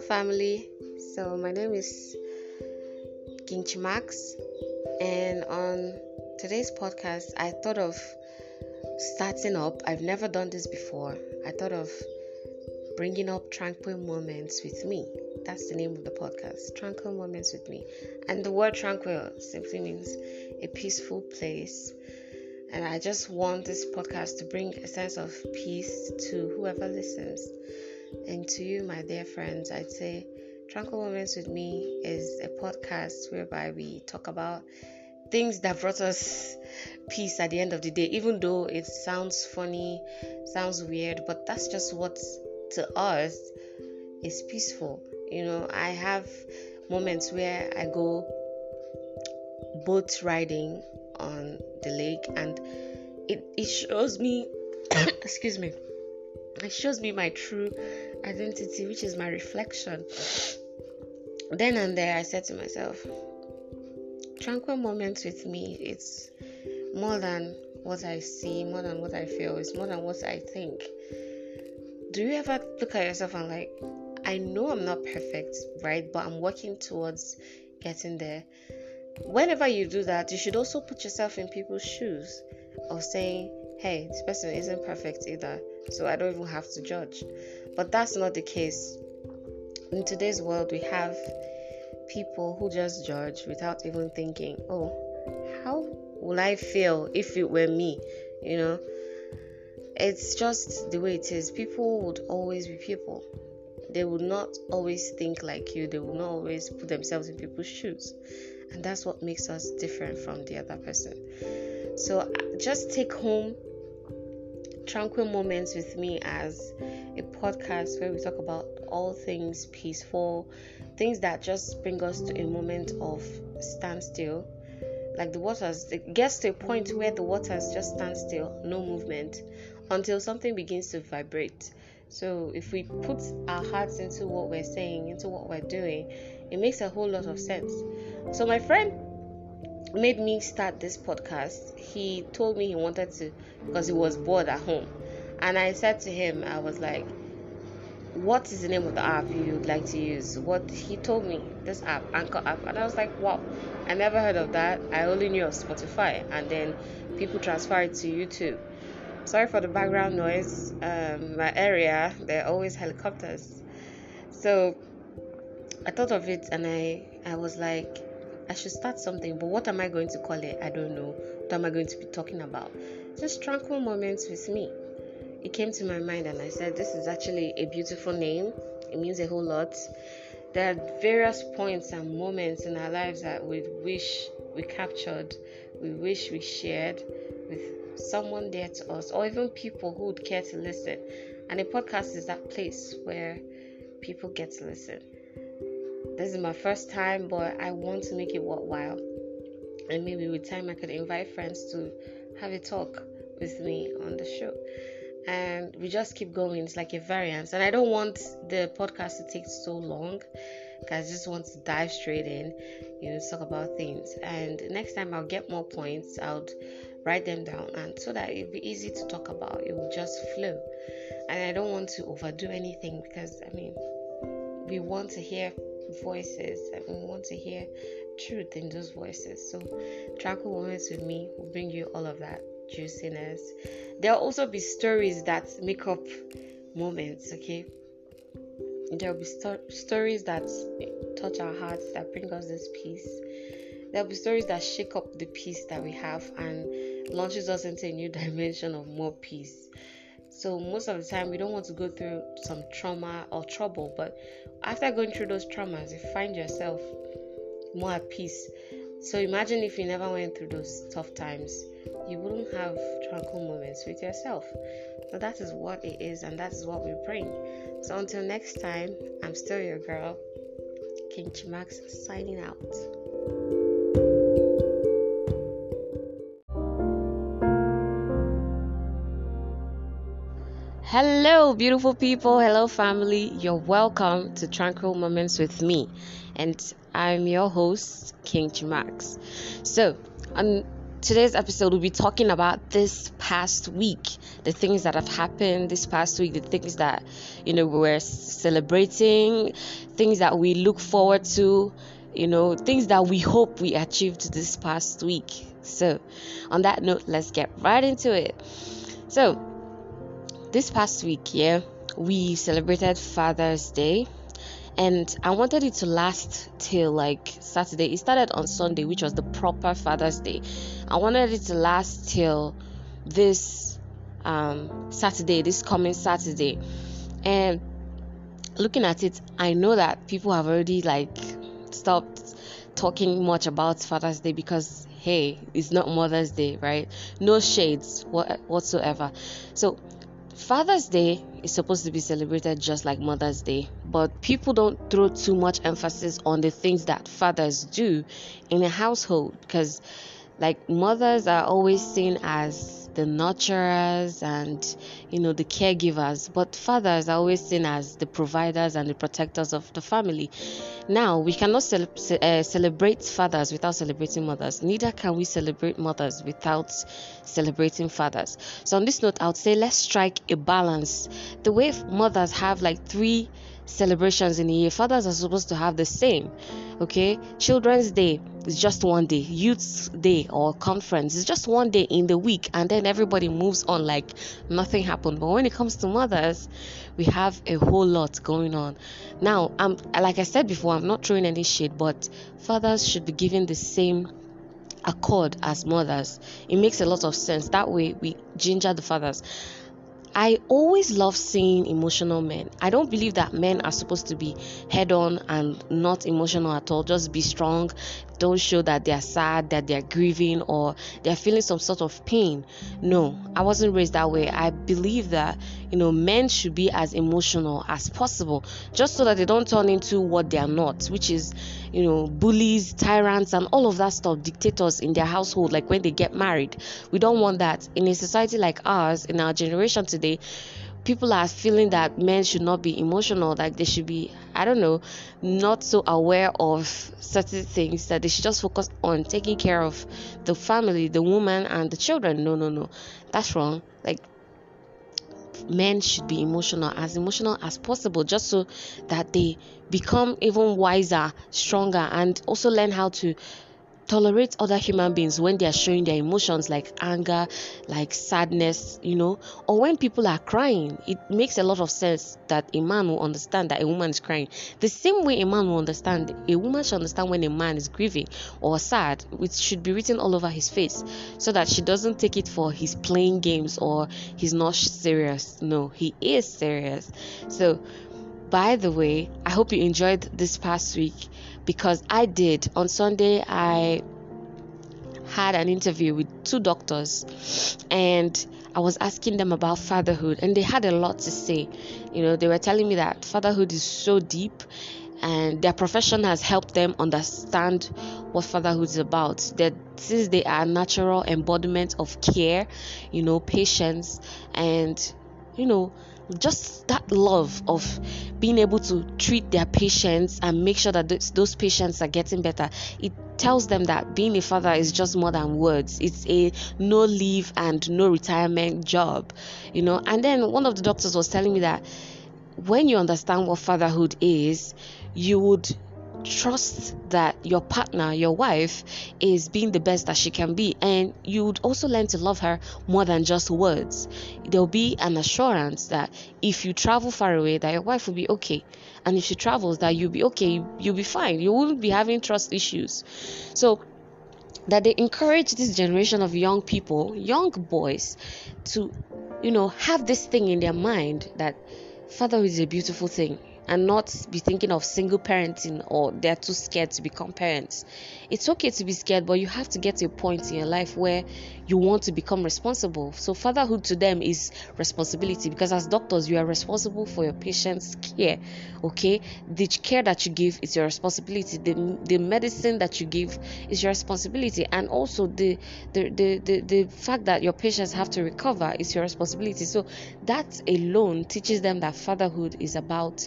Family. So, my name is King Max, and on today's podcast, I thought of starting up. I've never done this before. I thought of bringing up tranquil moments with me. That's the name of the podcast, Tranquil Moments with Me. And the word tranquil simply means a peaceful place. And I just want this podcast to bring a sense of peace to whoever listens. And to you, my dear friends, I'd say Tranquil Moments with Me is a podcast whereby we talk about things that brought us peace at the end of the day, even though it sounds funny, sounds weird, but that's just what to us is peaceful. You know, I have moments where I go boat riding on the lake and it, it shows me excuse me it shows me my true identity which is my reflection. Then and there i said to myself tranquil moments with me it's more than what i see more than what i feel it's more than what i think. Do you ever look at yourself and like i know i'm not perfect right but i'm working towards getting there. Whenever you do that, you should also put yourself in people's shoes of saying, hey, this person isn't perfect either, so I don't even have to judge. But that's not the case. In today's world, we have people who just judge without even thinking, oh, how will I feel if it were me? You know, it's just the way it is. People would always be people. They would not always think like you, they would not always put themselves in people's shoes and that's what makes us different from the other person. So uh, just take home tranquil moments with me as a podcast where we talk about all things peaceful, things that just bring us to a moment of standstill. Like the waters, it gets to a point where the waters just stand still, no movement, until something begins to vibrate. So if we put our hearts into what we're saying, into what we're doing, it makes a whole lot of sense. So my friend made me start this podcast. He told me he wanted to because he was bored at home. And I said to him, I was like, what is the name of the app you'd like to use? What he told me, this app, Anchor app, and I was like, wow, I never heard of that. I only knew of Spotify, and then people transfer it to YouTube. Sorry for the background noise. Um, my area, there are always helicopters. So I thought of it and I, I was like, I should start something, but what am I going to call it? I don't know. What am I going to be talking about? Just tranquil moments with me. It came to my mind and I said, This is actually a beautiful name. It means a whole lot. There are various points and moments in our lives that we wish we captured, we wish we shared with someone dear to us, or even people who would care to listen. And a podcast is that place where people get to listen. This is my first time, but I want to make it worthwhile. And maybe with time, I could invite friends to have a talk with me on the show. And we just keep going. It's like a variance. And I don't want the podcast to take so long because I just want to dive straight in, you know, talk about things. And next time I'll get more points, I'll write them down, and so that it'll be easy to talk about. It will just flow. And I don't want to overdo anything because I mean, we want to hear voices and we want to hear truth in those voices. So, Tranquil Moments with me will bring you all of that juiciness. There'll also be stories that make up moments, okay? There'll be sto- stories that touch our hearts, that bring us this peace. There'll be stories that shake up the peace that we have and launches us into a new dimension of more peace. So most of the time we don't want to go through some trauma or trouble, but after going through those traumas, you find yourself more at peace. So imagine if you never went through those tough times, you wouldn't have tranquil moments with yourself. So that is what it is, and that is what we bring. So until next time, I'm still your girl, King Chimax, signing out. Hello, beautiful people. Hello, family. You're welcome to Tranquil Moments with me, and I'm your host, King Chimax. So, on today's episode we'll be talking about this past week, the things that have happened this past week, the things that you know we're celebrating, things that we look forward to, you know, things that we hope we achieved this past week. So, on that note, let's get right into it. So, this past week, yeah, we celebrated Father's Day and I wanted it to last till like Saturday. It started on Sunday, which was the proper Father's Day. I wanted it to last till this um, Saturday, this coming Saturday. And looking at it, I know that people have already like stopped talking much about Father's Day because hey, it's not Mother's Day, right? No shades whatsoever. So Father's Day is supposed to be celebrated just like Mother's Day, but people don't throw too much emphasis on the things that fathers do in a household because, like, mothers are always seen as the nurturers and you know the caregivers. But fathers are always seen as the providers and the protectors of the family. Now we cannot ce- uh, celebrate fathers without celebrating mothers. Neither can we celebrate mothers without celebrating fathers. So on this note i would say let's strike a balance. The way mothers have like three celebrations in a year fathers are supposed to have the same okay? Children's day is just one day. Youth's day or conference is just one day in the week and then everybody moves on like nothing happened. But when it comes to mothers we have a whole lot going on. Now i'm like i said before i'm not throwing any shade but fathers should be given the same accord as mothers. It makes a lot of sense. That way we ginger the fathers I always love seeing emotional men. I don't believe that men are supposed to be head on and not emotional at all. Just be strong. Don't show that they're sad, that they're grieving, or they're feeling some sort of pain. No, I wasn't raised that way. I believe that, you know, men should be as emotional as possible just so that they don't turn into what they are not, which is you know, bullies, tyrants, and all of that stuff, dictators in their household, like when they get married. We don't want that. In a society like ours, in our generation today, people are feeling that men should not be emotional, like they should be, I don't know, not so aware of certain things, that they should just focus on taking care of the family, the woman, and the children. No, no, no. That's wrong. Like, men should be emotional, as emotional as possible, just so that they become even wiser, stronger, and also learn how to tolerate other human beings when they are showing their emotions like anger, like sadness, you know, or when people are crying. It makes a lot of sense that a man will understand that a woman is crying. The same way a man will understand, a woman should understand when a man is grieving or sad, which should be written all over his face so that she doesn't take it for he's playing games or he's not serious. No, he is serious. So, by the way, I hope you enjoyed this past week because I did. On Sunday, I had an interview with two doctors and I was asking them about fatherhood and they had a lot to say. You know, they were telling me that fatherhood is so deep and their profession has helped them understand what fatherhood is about. That since they are natural embodiment of care, you know, patience and you know, just that love of being able to treat their patients and make sure that those, those patients are getting better it tells them that being a father is just more than words. It's a no leave and no retirement job you know? And then one of the doctors was telling me that when you understand what fatherhood is you would trust that your partner, your wife, is being the best that she can be, and you would also learn to love her more than just words. There'll be an assurance that if you travel far away, that your wife will be okay, and if she travels, that you'll be okay, you'll be fine, you won't be having trust issues. So that they encourage this generation of young people, young boys, to you know have this thing in their mind that fatherhood is a beautiful thing and not be thinking of single parenting or they're too scared to become parents. It's okay to be scared, but you have to get to a point in your life where you want to become responsible. So, fatherhood to them is responsibility because as doctors, you are responsible for your patient's care. Okay, the care that you give is your responsibility, the, the medicine that you give is your responsibility, and also the, the, the, the, the fact that your patients have to recover is your responsibility. So, that alone teaches them that fatherhood is about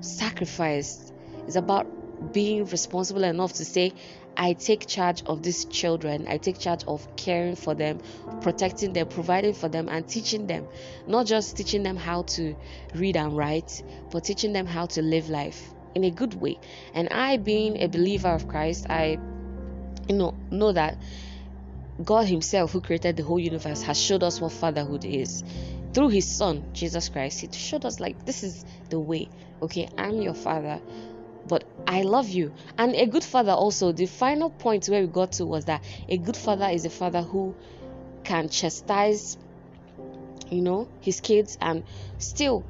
sacrifice. It's about being responsible enough to say, I take charge of these children. I take charge of caring for them, protecting them, providing for them, and teaching them. Not just teaching them how to read and write, but teaching them how to live life in a good way. And I, being a believer of Christ, I you know know that God Himself, who created the whole universe, has showed us what fatherhood is through His Son, Jesus Christ. He showed us, like, this is the way. Okay, I'm your father, but I love you. And a good father, also, the final point where we got to was that a good father is a father who can chastise, you know, his kids and still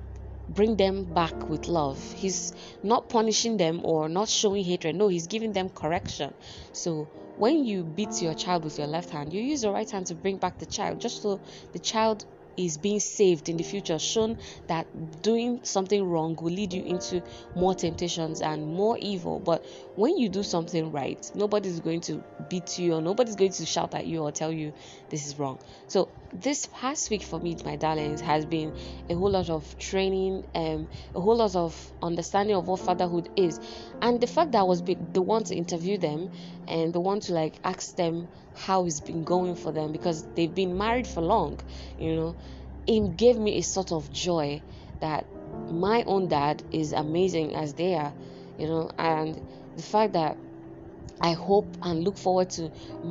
bring them back with love. He's not punishing them or not showing hatred. No, he's giving them correction. So when you beat your child with your left hand, you use your right hand to bring back the child, just so the child is being saved in the future, shown that doing something wrong will lead you into more temptations and more evil. But when you do something right, nobody's going to beat you or nobody's going to shout at you or tell you this is wrong. So this past week for me, my darlings, has been a whole lot of training, um, a whole lot of understanding of what fatherhood is, and the fact that I was the one to interview them and the one to like ask them how it's been going for them because they've been married for long, you know, it gave me a sort of joy that my own dad is amazing as they are, you know, and the fact that I hope and look forward to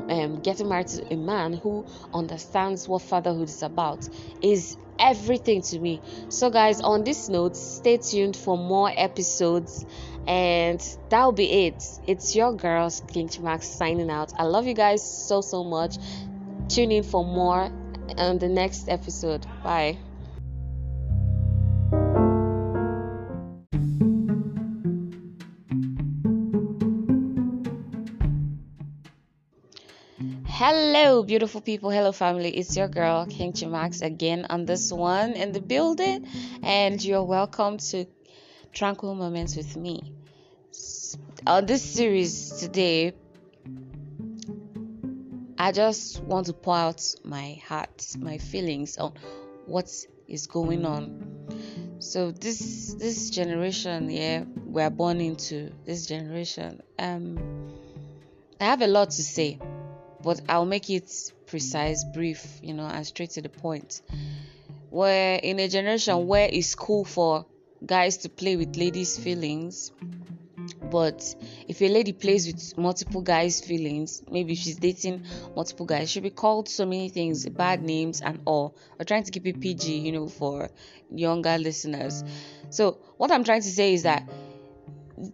um, getting married to a man who understands what fatherhood is about is everything to me. So, guys, on this note, stay tuned for more episodes, and that'll be it. It's your girls, King Max, signing out. I love you guys so so much. Tune in for more on the next episode. Bye. Hello, beautiful people. Hello, family. It's your girl, King Chimax, again on this one in the building, and you're welcome to Tranquil Moments with me. On this series today, I just want to pour out my heart, my feelings on what is going on. So this this generation, yeah, we're born into this generation. Um, I have a lot to say but I'll make it precise, brief, you know, and straight to the point. Where in a generation where it's cool for guys to play with ladies' feelings, but if a lady plays with multiple guys' feelings, maybe she's dating multiple guys, she'll be called so many things, bad names and all. We're trying to keep it PG, you know, for younger listeners. So what I'm trying to say is that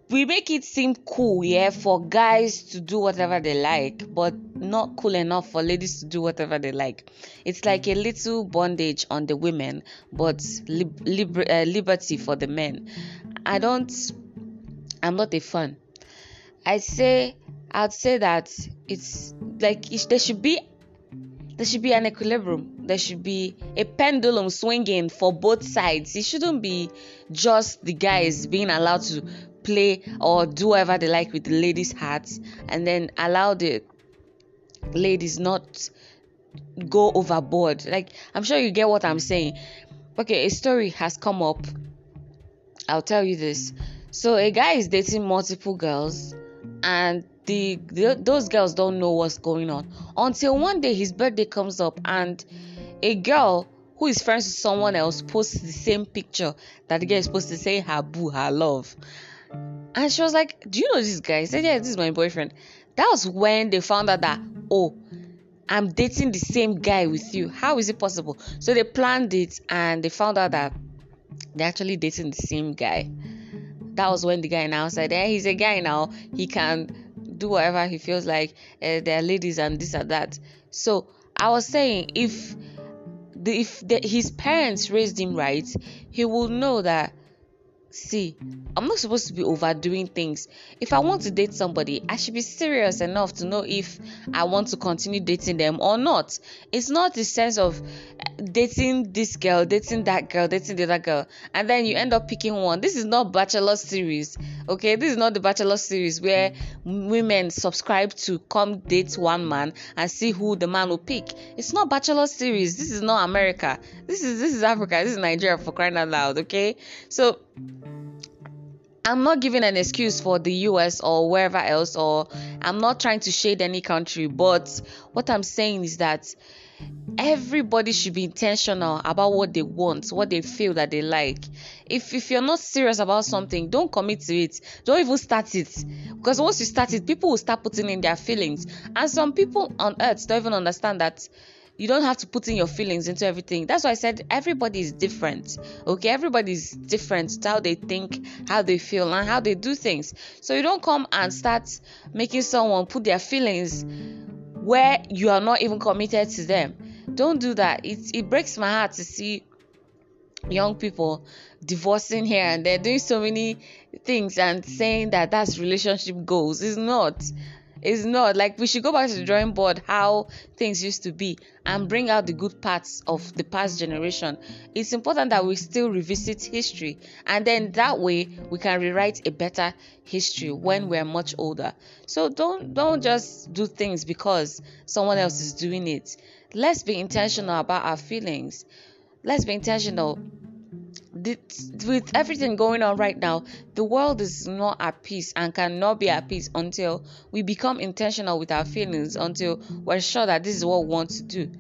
we make it seem cool, yeah, for guys to do whatever they like, but not cool enough for ladies to do whatever they like. It's like a little bondage on the women, but liber- uh, liberty for the men. I don't, I'm not a fan. I say, I'd say that it's like there should be there should be an equilibrium. There should be a pendulum swinging for both sides. It shouldn't be just the guys being allowed to play or do whatever they like with the ladies' hearts and then allow the ladies not go overboard. Like, I'm sure you get what I'm saying. Okay, a story has come up. I'll tell you this. So, a guy is dating multiple girls, and the, the those girls don't know what's going on until one day his birthday comes up, and a girl who is friends with someone else posts the same picture that the girl is supposed to say her boo, her love. And she was like, Do you know this guy? I said, Yeah, this is my boyfriend. That was when they found out that, oh, I'm dating the same guy with you. How is it possible? So they planned it and they found out that they're actually dating the same guy. That was when the guy now said, Hey, he's a guy now. He can do whatever he feels like. Uh, they're ladies and this and that. So I was saying, if the, if the, his parents raised him right, he will know that See, I'm not supposed to be overdoing things. If I want to date somebody, I should be serious enough to know if I want to continue dating them or not. It's not the sense of dating this girl, dating that girl, dating the other girl, and then you end up picking one. This is not Bachelor series, okay? This is not the Bachelor series where women subscribe to come date one man and see who the man will pick. It's not Bachelor series. This is not America. This is this is Africa. This is Nigeria for crying out loud, okay? So I'm not giving an excuse for the US or wherever else, or I'm not trying to shade any country, but what I'm saying is that everybody should be intentional about what they want, what they feel that they like. If if you're not serious about something, don't commit to it. Don't even start it. Because once you start it, people will start putting in their feelings. And some people on earth don't even understand that you don't have to put in your feelings into everything. That's why I said everybody is different. Okay, everybody is different how they think, how they feel, and how they do things. So you don't come and start making someone put their feelings where you are not even committed to them. Don't do that. It it breaks my heart to see young people divorcing here and they're doing so many things and saying that that's relationship goals. It's not. It's not like we should go back to the mm. drawing board how things used to be and bring out the good parts of the past generation. It's important that we still revisit history and then that way we can rewrite a better history when we're much older. So don't don't just do things because someone else is doing it. Let's be intentional about our feelings. Let's be intentional with everything going on right now, the world is not at peace and cannot be at peace until we become intentional with our feelings, until we're sure that this is what we want to do.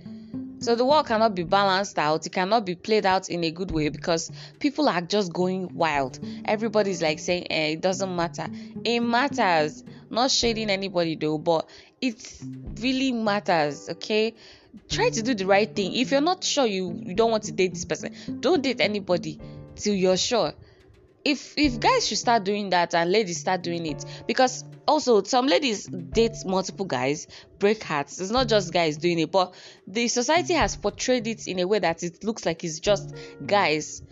So the world cannot be balanced out, it cannot be played out in a good way because people are just going wild. Everybody's like saying, eh, it doesn't matter. It matters. Not shading anybody though, but it really matters, okay? Try to do the right thing. If you're not sure you, you don't want to date this person, don't date anybody till you're sure. If if guys should start doing that and ladies start doing it, because also some ladies date multiple guys, break hearts. It's not just guys doing it, but the society has portrayed it in a way that it looks like it's just guys.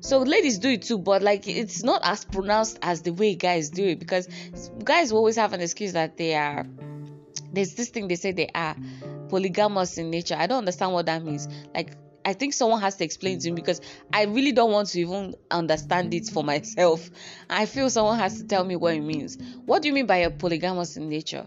So ladies do it too, but like it's not as pronounced as the way guys do it because guys always have an excuse that they are there's this thing they say they are polygamous in nature. I don't understand what that means. Like I think someone has to explain to me because I really don't want to even understand it for myself. I feel someone has to tell me what it means. What do you mean by a polygamous in nature?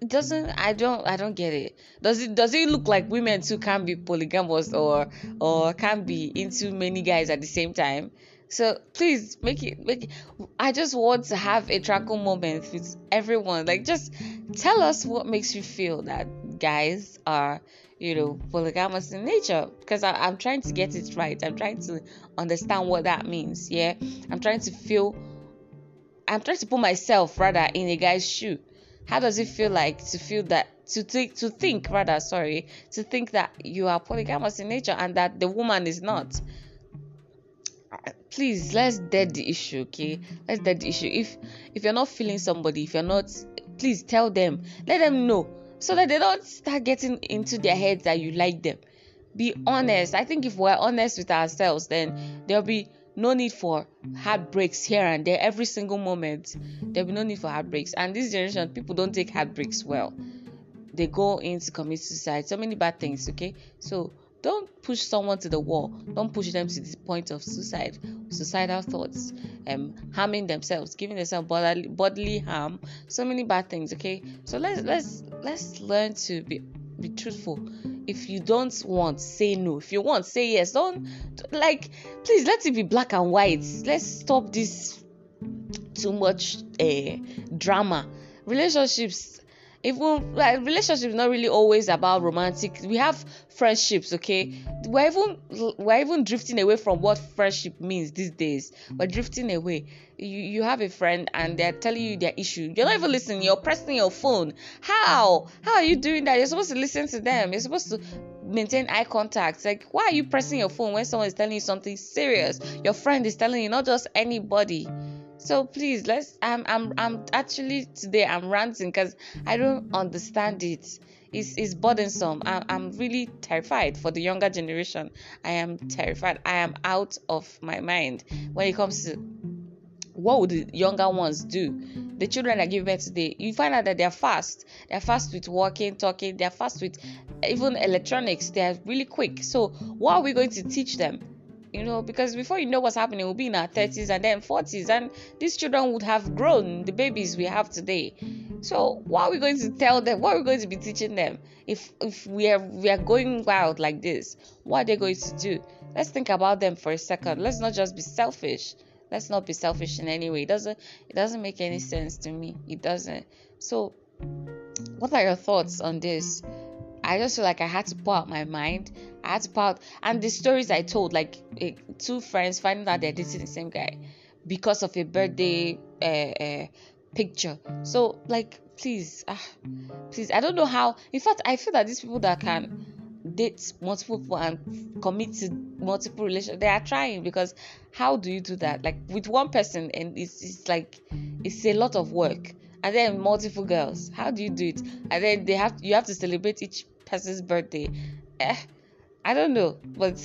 It doesn't I don't I don't get it. Does it does it look like women too can be polygamous or or can be into many guys at the same time? So please make it make it, I just want to have a tranquil moment with everyone. Like just tell us what makes you feel that guys are you know polygamous in nature because i'm trying to get it right. I'm trying to understand what that means yeah? I'm trying to feel i'm trying to put myself rather in a guy's shoe. How does it feel like to feel that to think to think rather sorry to think that you are polygamous in nature and that the woman is not? Please let's dead the issue okay? Let's dead the issue. If if you're not feeling somebody if you're not please tell them. Let them know so that they don't start getting into their heads that you like them. Be honest. I think if we're honest with ourselves then there'll be no need for heartbreaks here and there. Every single moment there'll be no need for heartbreaks. And this generation people don't take heartbreaks well. They go into commit suicide. So many bad things okay? So don't push someone to the wall. Don't push them to the point of suicide suicidal thoughts um harming themselves giving themselves bodily, bodily harm. So many bad things okay? So let's let's let's learn to be be truthful. If you don't want say no. If you want say yes. Don't like please let it be black and white. Let's stop this too much uh, drama. Relationships even like relationships not really always about romantic we have friendships okay? We're even we're even drifting away from what friendship means these days. We're drifting away. You you have a friend and they're telling you their issue. You're not even listening. You're pressing your phone. How? How are you doing that? You're supposed to listen to them. You're supposed to maintain eye contact. Like why are you pressing your phone when someone is telling you something serious? Your friend is telling you not just anybody so please let's i'm i'm, I'm actually today i'm ranting because i don't understand it. It's, it's burdensome. I'm, I'm really terrified for the younger generation. I am terrified. I am out of my mind when it comes to what would the younger ones do. The children that give birth today you find out that they're fast. They're fast with walking talking. They're fast with even electronics. They're really quick. So what are we going to teach them you know because before you know what's happening we'll be in our mm. 30s and then 40s and these children would have grown the babies we have today so what are we going to tell them what are we going to be teaching them if if we are we are going wild like this what are they going to do let's think about them for a second let's not just be selfish let's not be selfish in any way. It doesn't it doesn't make any sense to me. It doesn't. So what are your thoughts on this? I just feel like I had to pour out my mind. I had to pour out, and the stories I told, like eh, two friends finding out they're dating the same guy because of a birthday uh, uh, picture. So, like, please, ah, please, I don't know how. In fact, I feel that these people that can date multiple people and commit to multiple relations, they are trying because how do you do that? Like with one person, and it's, it's like it's a lot of work and then multiple girls. How do you do it? And then they have you have to celebrate each person's birthday. Eh, I don't know, but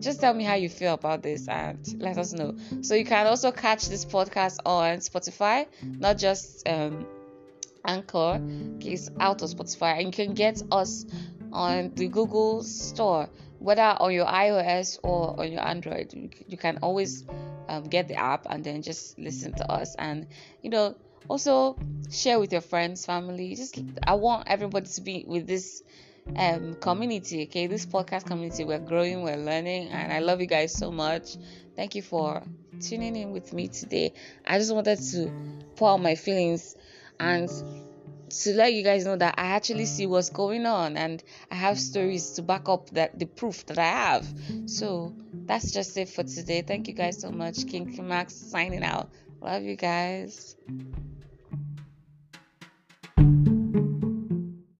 just tell me how you feel about this and let us know. So you can also catch this podcast on Spotify, not just um, Anchor. It's out of Spotify, and you can get us on the Google Store, whether on your iOS or on your Android. You can always um, get the app and then just listen to us and you know also share with your friends family just i want everybody to be with this um community okay this podcast community we're growing we're learning and i love you guys so much thank you for tuning in with me today i just wanted to pour out my feelings and to let you guys know that I actually see what's going on and I have stories to back up that the proof that I have. So that's just it for today. Thank you guys so much. King Max signing out. Love you guys.